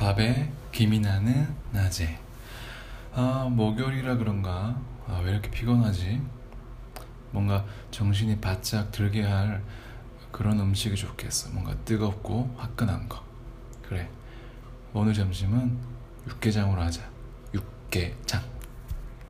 밥에 김이 나는 낮에. 아 목요일이라 그런가? 아, 왜 이렇게 피곤하지? 뭔가 정신이 바짝 들게 할 그런 음식이 좋겠어. 뭔가 뜨겁고 화끈한 거. 그래. 오늘 점심은 육개장으로 하자. 육개장.